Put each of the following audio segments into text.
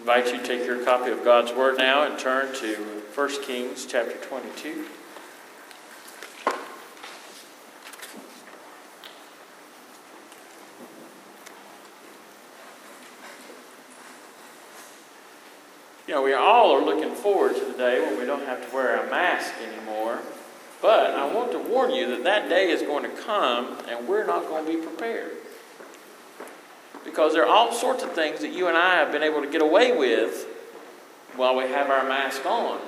invite you to take your copy of God's Word now and turn to 1 Kings chapter 22. You know, we all are looking forward to the day when we don't have to wear a mask anymore. But I want to warn you that that day is going to come and we're not going to be prepared. Because there are all sorts of things that you and I have been able to get away with while we have our mask on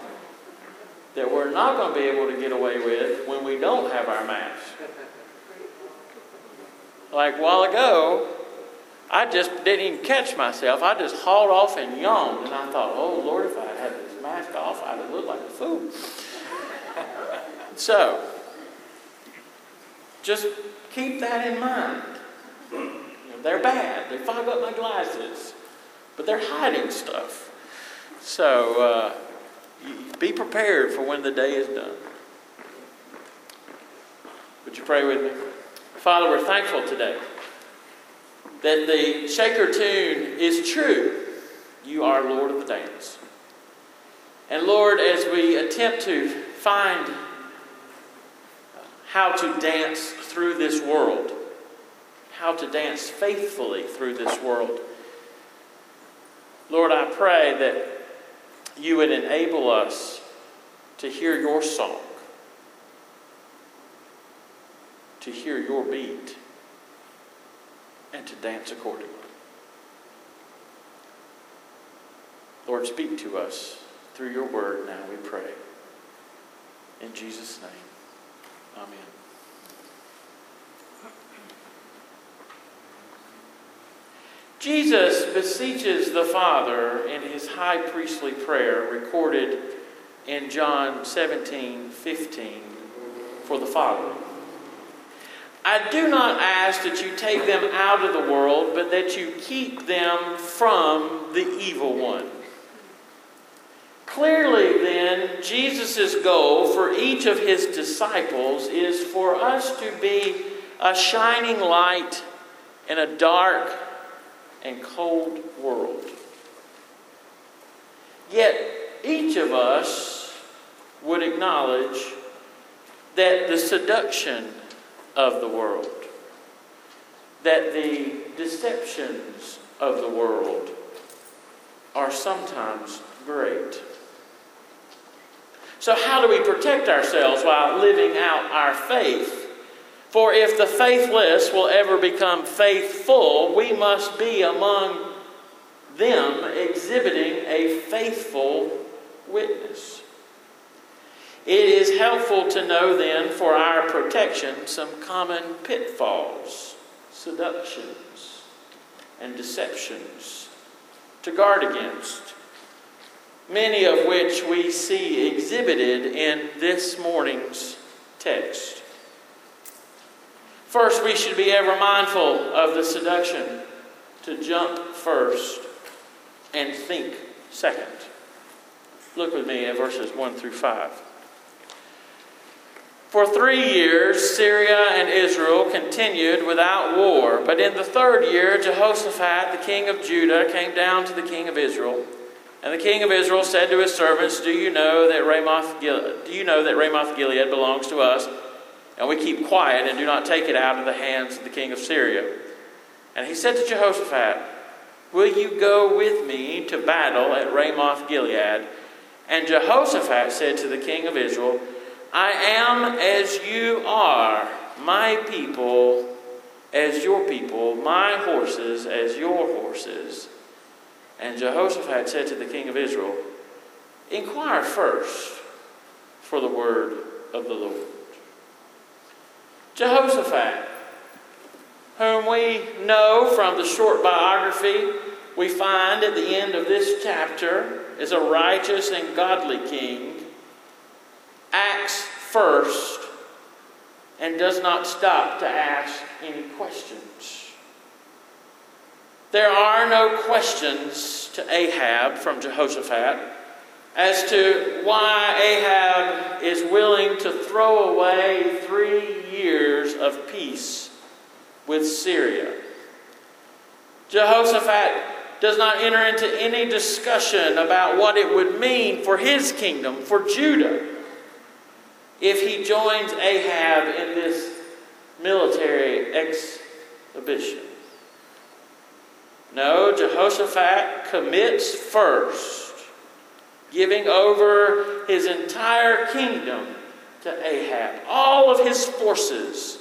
that we're not going to be able to get away with when we don't have our mask. Like a while ago, I just didn't even catch myself. I just hauled off and yawned, and I thought, oh Lord, if I had this mask off, I'd have looked like a fool. so, just keep that in mind. They're bad. They fog up my glasses, but they're hiding stuff. So, uh, be prepared for when the day is done. Would you pray with me? Father, we're thankful today that the Shaker tune is true. You are Lord of the dance. And Lord, as we attempt to find how to dance through this world, how to dance faithfully through this world, Lord, I pray that you would enable us to hear your song, to hear your beat, and to dance accordingly. Lord, speak to us through your word now, we pray. In Jesus' name, amen. Jesus beseeches the Father in his high priestly prayer recorded in John 17 15 for the Father. I do not ask that you take them out of the world, but that you keep them from the evil one. Clearly, then, Jesus' goal for each of his disciples is for us to be a shining light in a dark and cold world. Yet, each of us would acknowledge that the seduction of the world, that the deceptions of the world are sometimes great. So, how do we protect ourselves while living out our faith? For if the faithless will ever become faithful, we must be among them exhibiting a faithful witness. It is helpful to know then for our protection some common pitfalls, seductions, and deceptions to guard against, many of which we see exhibited in this morning's text. First, we should be ever mindful of the seduction to jump first and think second. Look with me at verses 1 through 5. For three years, Syria and Israel continued without war. But in the third year, Jehoshaphat, the king of Judah, came down to the king of Israel. And the king of Israel said to his servants, Do you know that Ramoth, do you know that Ramoth Gilead belongs to us? And we keep quiet and do not take it out of the hands of the king of Syria. And he said to Jehoshaphat, Will you go with me to battle at Ramoth Gilead? And Jehoshaphat said to the king of Israel, I am as you are, my people as your people, my horses as your horses. And Jehoshaphat said to the king of Israel, Inquire first for the word of the Lord. Jehoshaphat, whom we know from the short biography we find at the end of this chapter, is a righteous and godly king, acts first and does not stop to ask any questions. There are no questions to Ahab from Jehoshaphat as to why Ahab is willing to throw away three years of peace with Syria. Jehoshaphat does not enter into any discussion about what it would mean for his kingdom, for Judah, if he joins Ahab in this military exhibition. No, Jehoshaphat commits first, giving over his entire kingdom to Ahab. All of his forces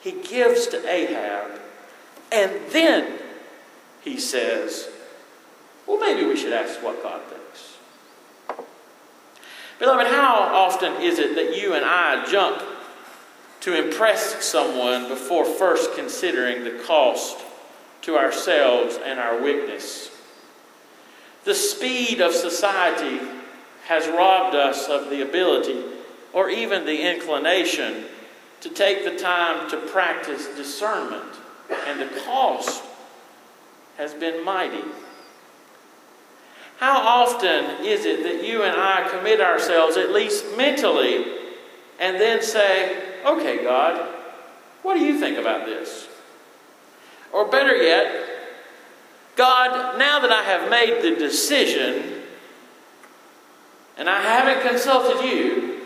he gives to Ahab. And then he says, well, maybe we should ask what God thinks. Beloved, how often is it that you and I jump to impress someone before first considering the cost to ourselves and our witness? The speed of society has robbed us of the ability or even the inclination to take the time to practice discernment, and the cost has been mighty. How often is it that you and I commit ourselves, at least mentally, and then say, Okay, God, what do you think about this? Or better yet, God, now that I have made the decision and I haven't consulted you,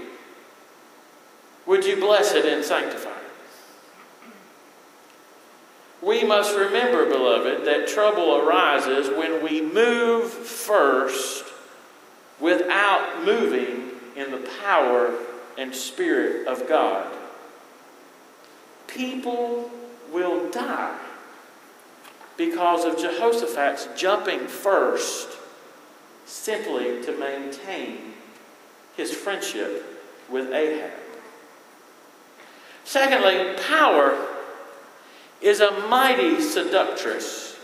would you bless it and sanctify it? We must remember, beloved, that trouble arises when we move first without moving in the power and spirit of God. People will die because of Jehoshaphat's jumping first simply to maintain his friendship with Ahab. Secondly, power is a mighty seductress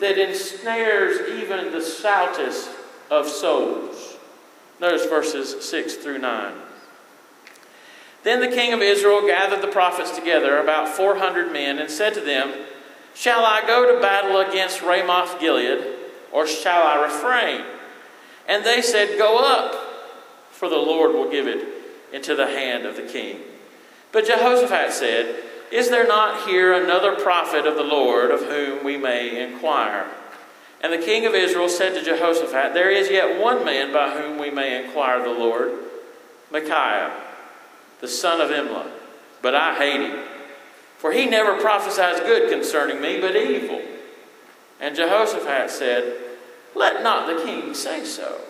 that ensnares even the stoutest of souls. Notice verses 6 through 9. Then the king of Israel gathered the prophets together, about 400 men, and said to them, Shall I go to battle against Ramoth Gilead, or shall I refrain? And they said, Go up, for the Lord will give it into the hand of the king. But Jehoshaphat said, Is there not here another prophet of the Lord of whom we may inquire? And the king of Israel said to Jehoshaphat, There is yet one man by whom we may inquire the Lord, Micaiah, the son of Imlah. But I hate him, for he never prophesies good concerning me, but evil. And Jehoshaphat said, Let not the king say so.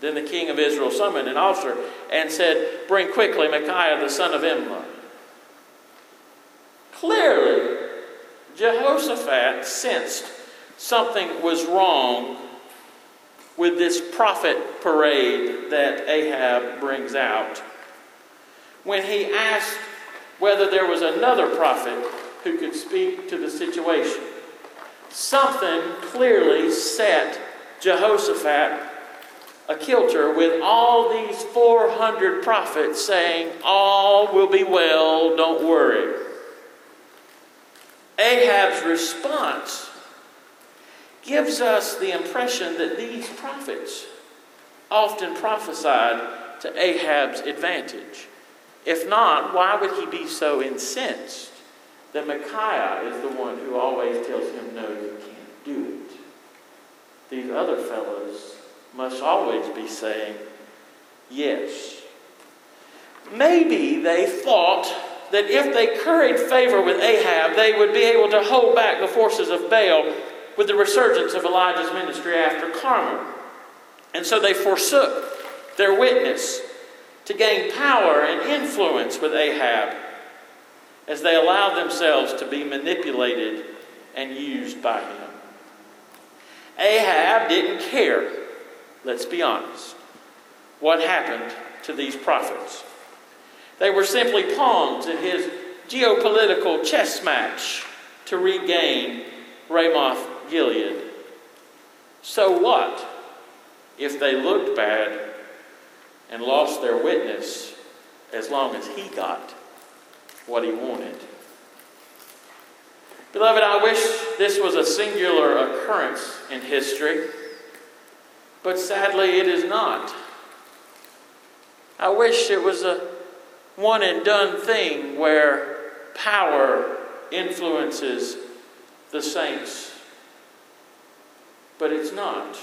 Then the king of Israel summoned an officer and said, Bring quickly Micaiah the son of Imlah. Clearly, Jehoshaphat sensed something was wrong with this prophet parade that Ahab brings out when he asked whether there was another prophet who could speak to the situation. Something clearly set Jehoshaphat a kilter with all these 400 prophets saying, All will be well, don't worry. Ahab's response gives us the impression that these prophets often prophesied to Ahab's advantage. If not, why would he be so incensed that Micaiah is the one who always tells him, No, you can't do it? These other fellows must always be saying yes. Maybe they thought that if they curried favor with Ahab, they would be able to hold back the forces of Baal with the resurgence of Elijah's ministry after Carmel. And so they forsook their witness to gain power and influence with Ahab as they allowed themselves to be manipulated and used by him. Ahab didn't care Let's be honest. What happened to these prophets? They were simply pawns in his geopolitical chess match to regain Ramoth Gilead. So what if they looked bad and lost their witness as long as he got what he wanted? Beloved, I wish this was a singular occurrence in history. But sadly, it is not. I wish it was a one and done thing where power influences the saints but it's not.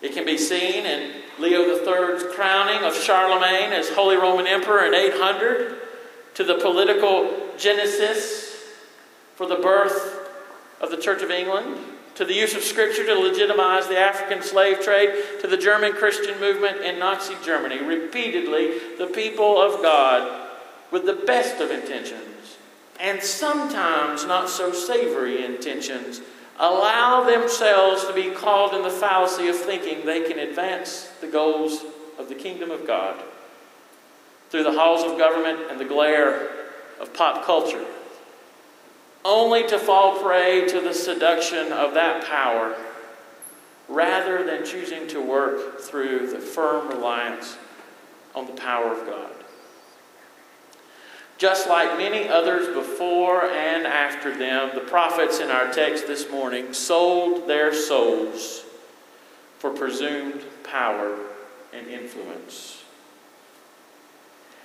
It can be seen in Leo III's crowning of Charlemagne as Holy Roman Emperor in 800, to the political genesis for the birth of the Church of England, to the use of Scripture to legitimize the African slave trade, to the German Christian movement in Nazi Germany. Repeatedly, the people of God, with the best of intentions, and sometimes not so savory intentions, allow themselves to be called in the fallacy of thinking they can advance the goals of the kingdom of God through the halls of government and the glare of pop culture, only to fall prey to the seduction of that power rather than choosing to work through the firm reliance on the power of God. Just like many others before and after them, the prophets in our text this morning sold their souls for presumed power and influence.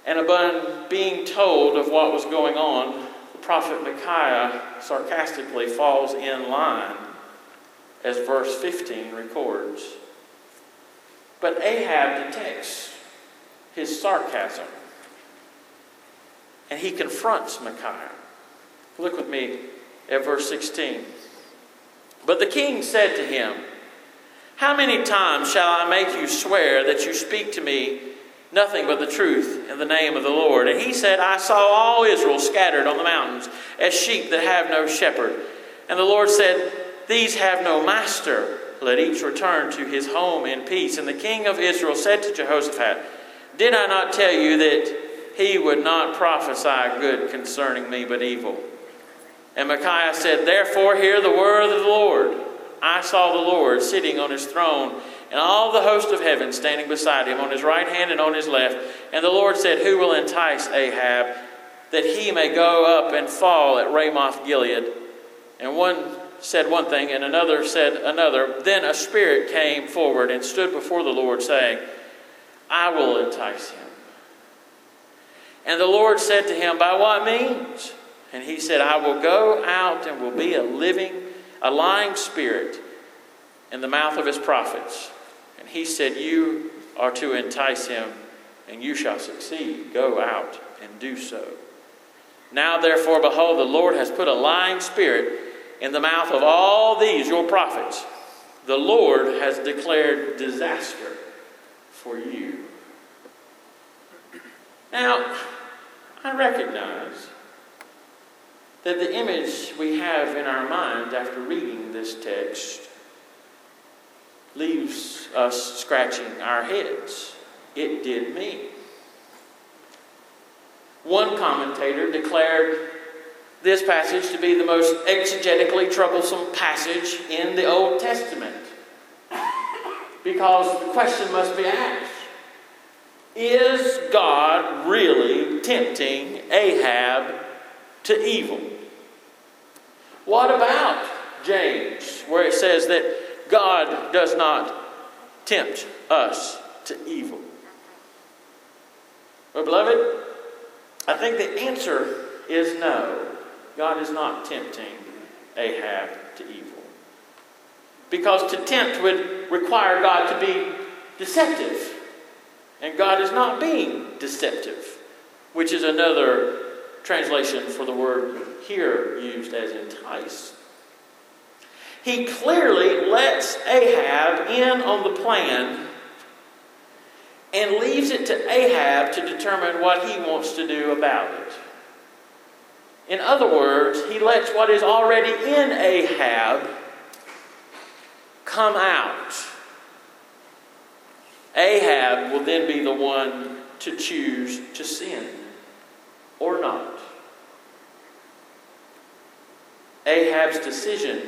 And upon being told of what was going on, the prophet Micaiah sarcastically falls in line, as verse 15 records. But Ahab detects his sarcasm and he confronts Micaiah. Look with me at verse 16. But the king said to him, How many times shall I make you swear that you speak to me nothing but the truth in the name of the Lord? And he said, I saw all Israel scattered on the mountains as sheep that have no shepherd. And the Lord said, These have no master. Let each return to his home in peace. And the king of Israel said to Jehoshaphat, Did I not tell you that he would not prophesy good concerning me, but evil. And Micaiah said, Therefore, hear the word of the Lord. I saw the Lord sitting on his throne, and all the host of heaven standing beside him, on his right hand and on his left. And the Lord said, Who will entice Ahab, that he may go up and fall at Ramoth Gilead? And one said one thing, and another said another. Then a spirit came forward and stood before the Lord, saying, I will entice him. And the Lord said to him, By what means? And he said, I will go out and will be a living, a lying spirit in the mouth of his prophets. And he said, You are to entice him, and you shall succeed. Go out and do so. Now, therefore, behold, the Lord has put a lying spirit in the mouth of all these your prophets. The Lord has declared disaster for you. Now, I recognize that the image we have in our mind after reading this text leaves us scratching our heads. It did me. One commentator declared this passage to be the most exegetically troublesome passage in the Old Testament because the question must be asked is God really tempting Ahab to evil? What about James, where it says that God does not tempt us to evil? Well, beloved, I think the answer is no. God is not tempting Ahab to evil. Because to tempt would require God to be deceptive. And God is not being deceptive, which is another translation for the word here used as entice. He clearly lets Ahab in on the plan and leaves it to Ahab to determine what he wants to do about it. In other words, he lets what is already in Ahab come out. Ahab will then be the one to choose to sin or not. Ahab's decision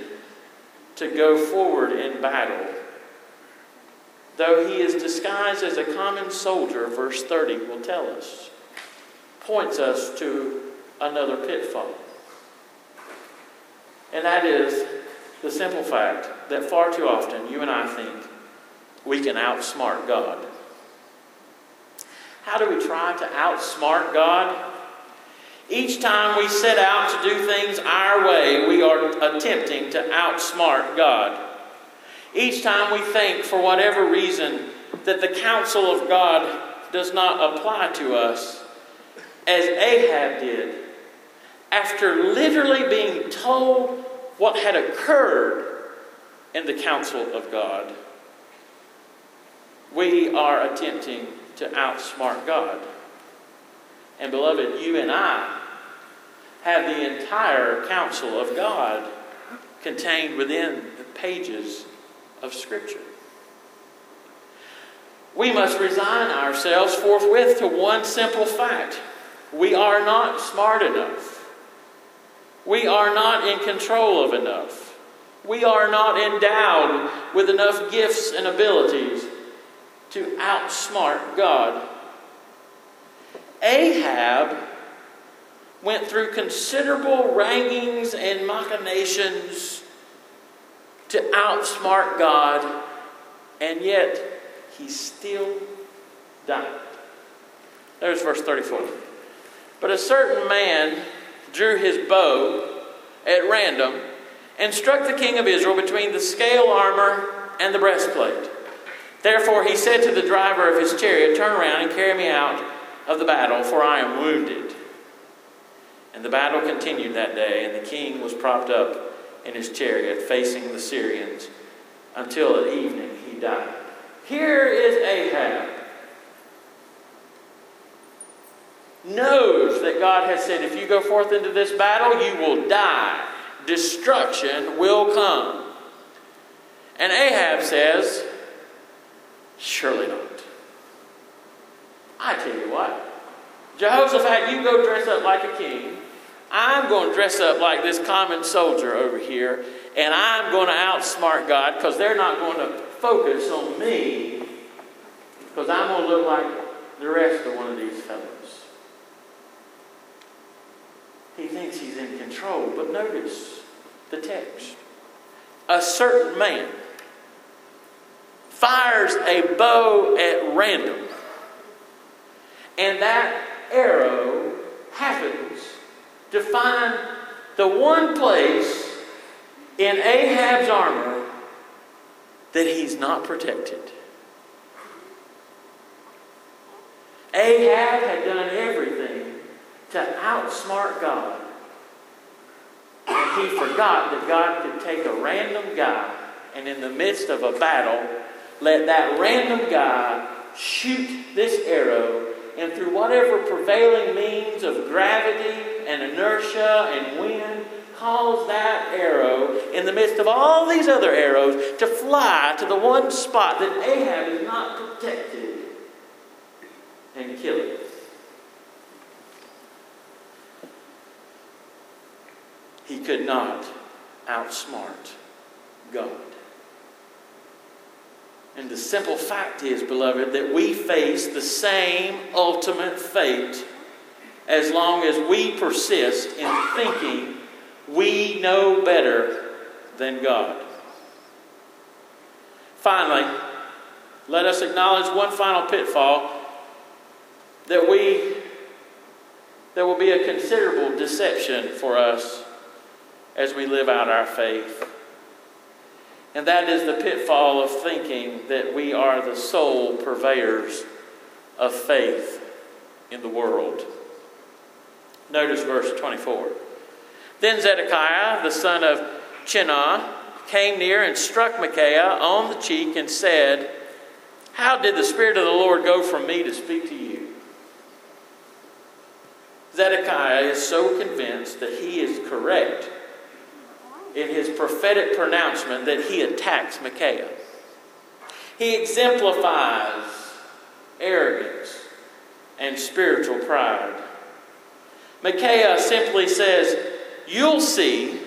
to go forward in battle, though he is disguised as a common soldier, verse 30 will tell us, points us to another pitfall. And that is the simple fact that far too often you and I think we can outsmart God. How do we try to outsmart God? Each time we set out to do things our way, we are attempting to outsmart God. Each time we think, for whatever reason, that the counsel of God does not apply to us, as Ahab did, after literally being told what had occurred in the counsel of God, we are attempting to outsmart God. And beloved, you and I have the entire counsel of God contained within the pages of Scripture. We must resign ourselves forthwith to one simple fact we are not smart enough. We are not in control of enough. We are not endowed with enough gifts and abilities to outsmart God. Ahab went through considerable wranglings and machinations to outsmart God, and yet he still died. There's verse 34. But a certain man drew his bow at random and struck the king of Israel between the scale armor and the breastplate. Therefore he said to the driver of his chariot, Turn around and carry me out of the battle, for I am wounded. And the battle continued that day, and the king was propped up in his chariot, facing the Syrians, until at evening he died. Here is Ahab. Knows that God has said, if you go forth into this battle, you will die. Destruction will come. And Ahab says, Surely not. I tell you what, Jehoshaphat, you go dress up like a king. I'm going to dress up like this common soldier over here, and I'm going to outsmart God because they're not going to focus on me because I'm going to look like the rest of one of these fellows. He thinks he's in control, but notice the text. A certain man fires a bow at random, and that arrow happens to find the one place in Ahab's armor that he's not protected. Ahab had done everything to outsmart God. And he forgot that God could take a random guy and, in the midst of a battle, let that random guy shoot this arrow, and through whatever prevailing means of gravity and inertia and wind, cause that arrow, in the midst of all these other arrows, to fly to the one spot that Ahab is not protected and kill it. He could not outsmart God. And the simple fact is, beloved, that we face the same ultimate fate as long as we persist in thinking we know better than God. Finally, let us acknowledge one final pitfall that we there will be a considerable deception for us as we live out our faith. And that is the pitfall of thinking that we are the sole purveyors of faith in the world. Notice verse 24. Then Zedekiah, the son of Chenaanah, came near and struck Micaiah on the cheek and said, How did the Spirit of the Lord go from me to speak to you? Zedekiah is so convinced that he is correct in his prophetic pronouncement that he attacks Micaiah. He exemplifies arrogance and spiritual pride. Micaiah simply says, You'll see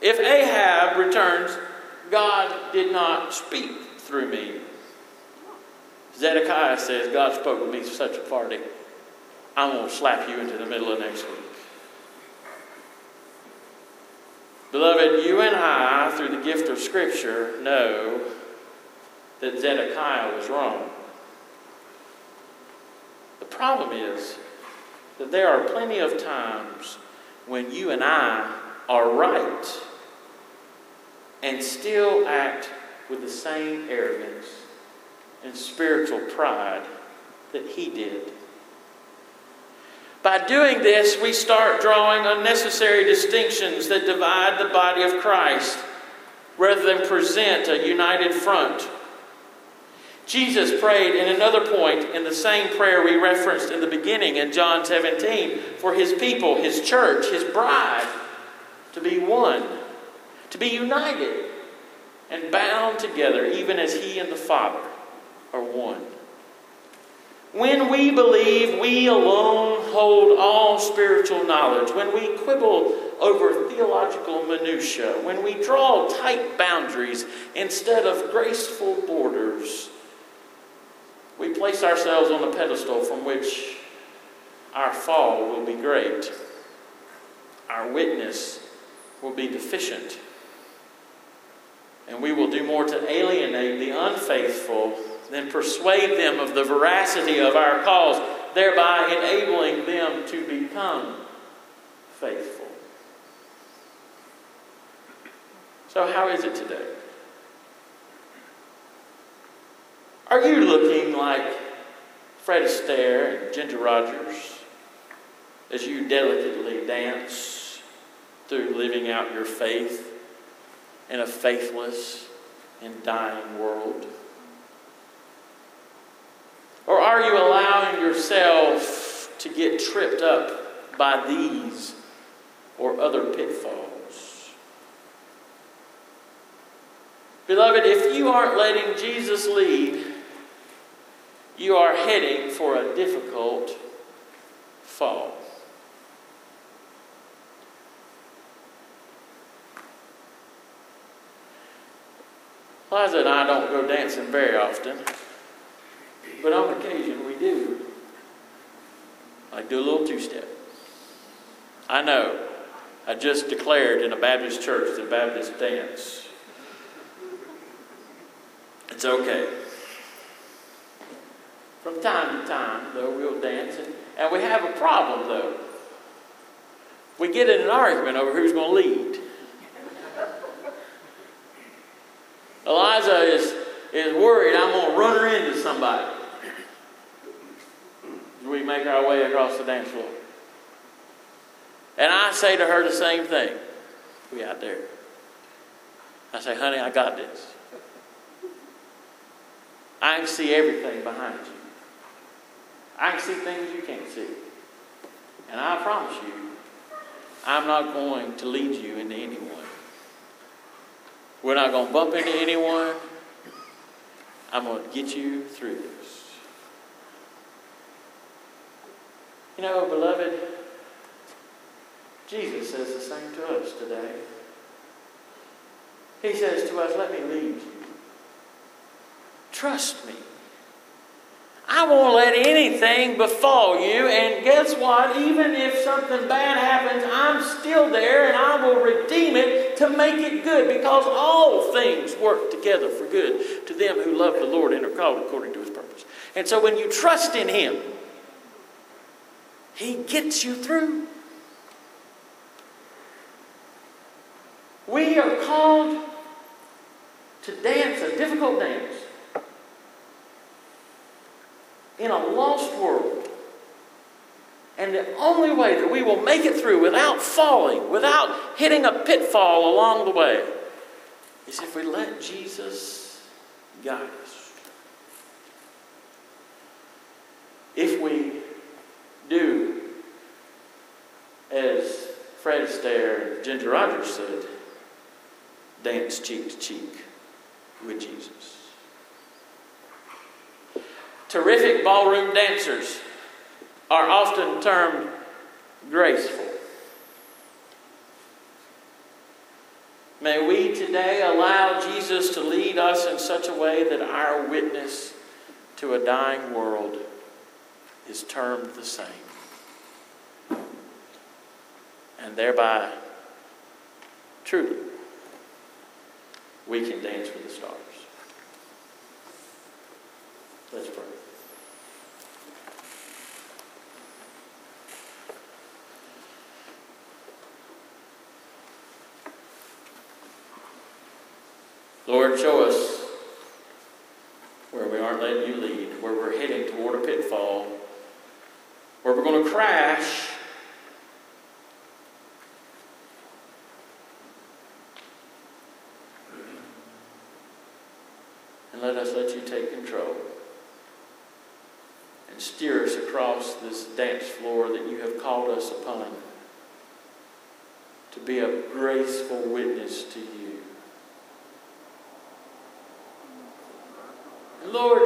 if Ahab returns, God did not speak through me. Zedekiah says, God spoke to me such a party. I'm going to slap you into the middle of next week. Beloved, you and I, through the gift of Scripture, know that Zedekiah was wrong. The problem is that there are plenty of times when you and I are right and still act with the same arrogance and spiritual pride that he did. By doing this, we start drawing unnecessary distinctions that divide the body of Christ rather than present a united front. Jesus prayed in another point in the same prayer we referenced in the beginning in John 17 for his people, his church, his bride to be one, to be united and bound together, even as he and the Father are one. When we believe we alone hold all spiritual knowledge, when we quibble over theological minutiae, when we draw tight boundaries instead of graceful borders, we place ourselves on a pedestal from which our fall will be great. Our witness will be deficient. And we will do more to alienate the unfaithful then persuade them of the veracity of our cause, thereby enabling them to become faithful. So, how is it today? Are you looking like Fred Astaire and Ginger Rogers as you delicately dance through living out your faith in a faithless and dying world? Are you allowing yourself to get tripped up by these or other pitfalls? Beloved, if you aren't letting Jesus lead, you are heading for a difficult fall. Liza and I don't go dancing very often. But on occasion we do. I do a little two step. I know. I just declared in a Baptist church the Baptist dance. It's okay. From time to time, though, we'll dance. And, and we have a problem, though. We get in an argument over who's going to lead. Eliza is, is worried I'm going to run her into somebody we make our way across the dance floor. And I say to her the same thing. We out there. I say, honey, I got this. I can see everything behind you. I can see things you can't see. And I promise you, I'm not going to lead you into anyone. We're not going to bump into anyone. I'm going to get you through this. You know, beloved, Jesus says the same to us today. He says to us, Let me lead you. Trust me. I won't let anything befall you. And guess what? Even if something bad happens, I'm still there and I will redeem it to make it good because all things work together for good to them who love the Lord and are called according to his purpose. And so when you trust in him, he gets you through. We are called to dance a difficult dance in a lost world. And the only way that we will make it through without falling, without hitting a pitfall along the way, is if we let Jesus guide us. If we do as Fred Astaire and Ginger Rogers said, dance cheek to cheek with Jesus. Terrific ballroom dancers are often termed graceful. May we today allow Jesus to lead us in such a way that our witness to a dying world is termed the same. And thereby, truly, we can dance with the stars. Let's pray. Lord, show us where we aren't letting you lead, where we're heading toward a pitfall, where we're going to crash. And let us let you take control and steer us across this dance floor that you have called us upon to be a graceful witness to you. Lord,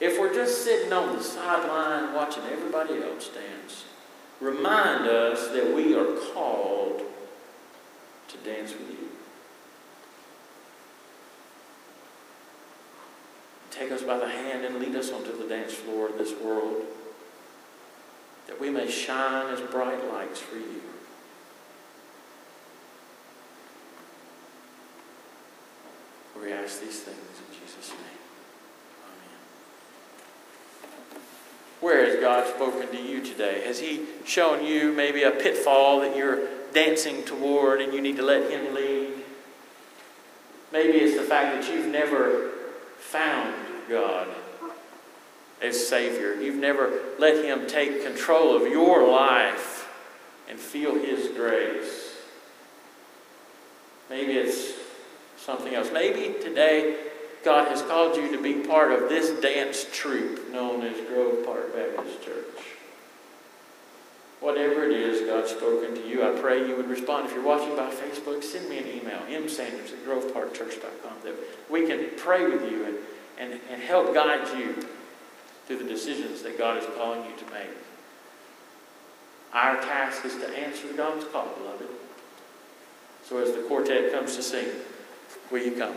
if we're just sitting on the sideline watching everybody else dance, remind us that we are called to dance with you. Take us by the hand and lead us onto the dance floor of this world, that we may shine as bright lights for you. We ask these things in Jesus' name. Amen. Where has God spoken to you today? Has He shown you maybe a pitfall that you're dancing toward and you need to let Him lead? Maybe it's the fact that you've never found God as Savior. You've never let Him take control of your life and feel His grace. Maybe it's something else. Maybe today God has called you to be part of this dance troupe known as Grove Park Baptist Church. Whatever it is God's spoken to you, I pray you would respond. If you're watching by Facebook, send me an email, msanders at groveparkchurch.com, that we can pray with you and, and, and help guide you through the decisions that God is calling you to make. Our task is to answer God's call, beloved. So as the quartet comes to sing, will you come?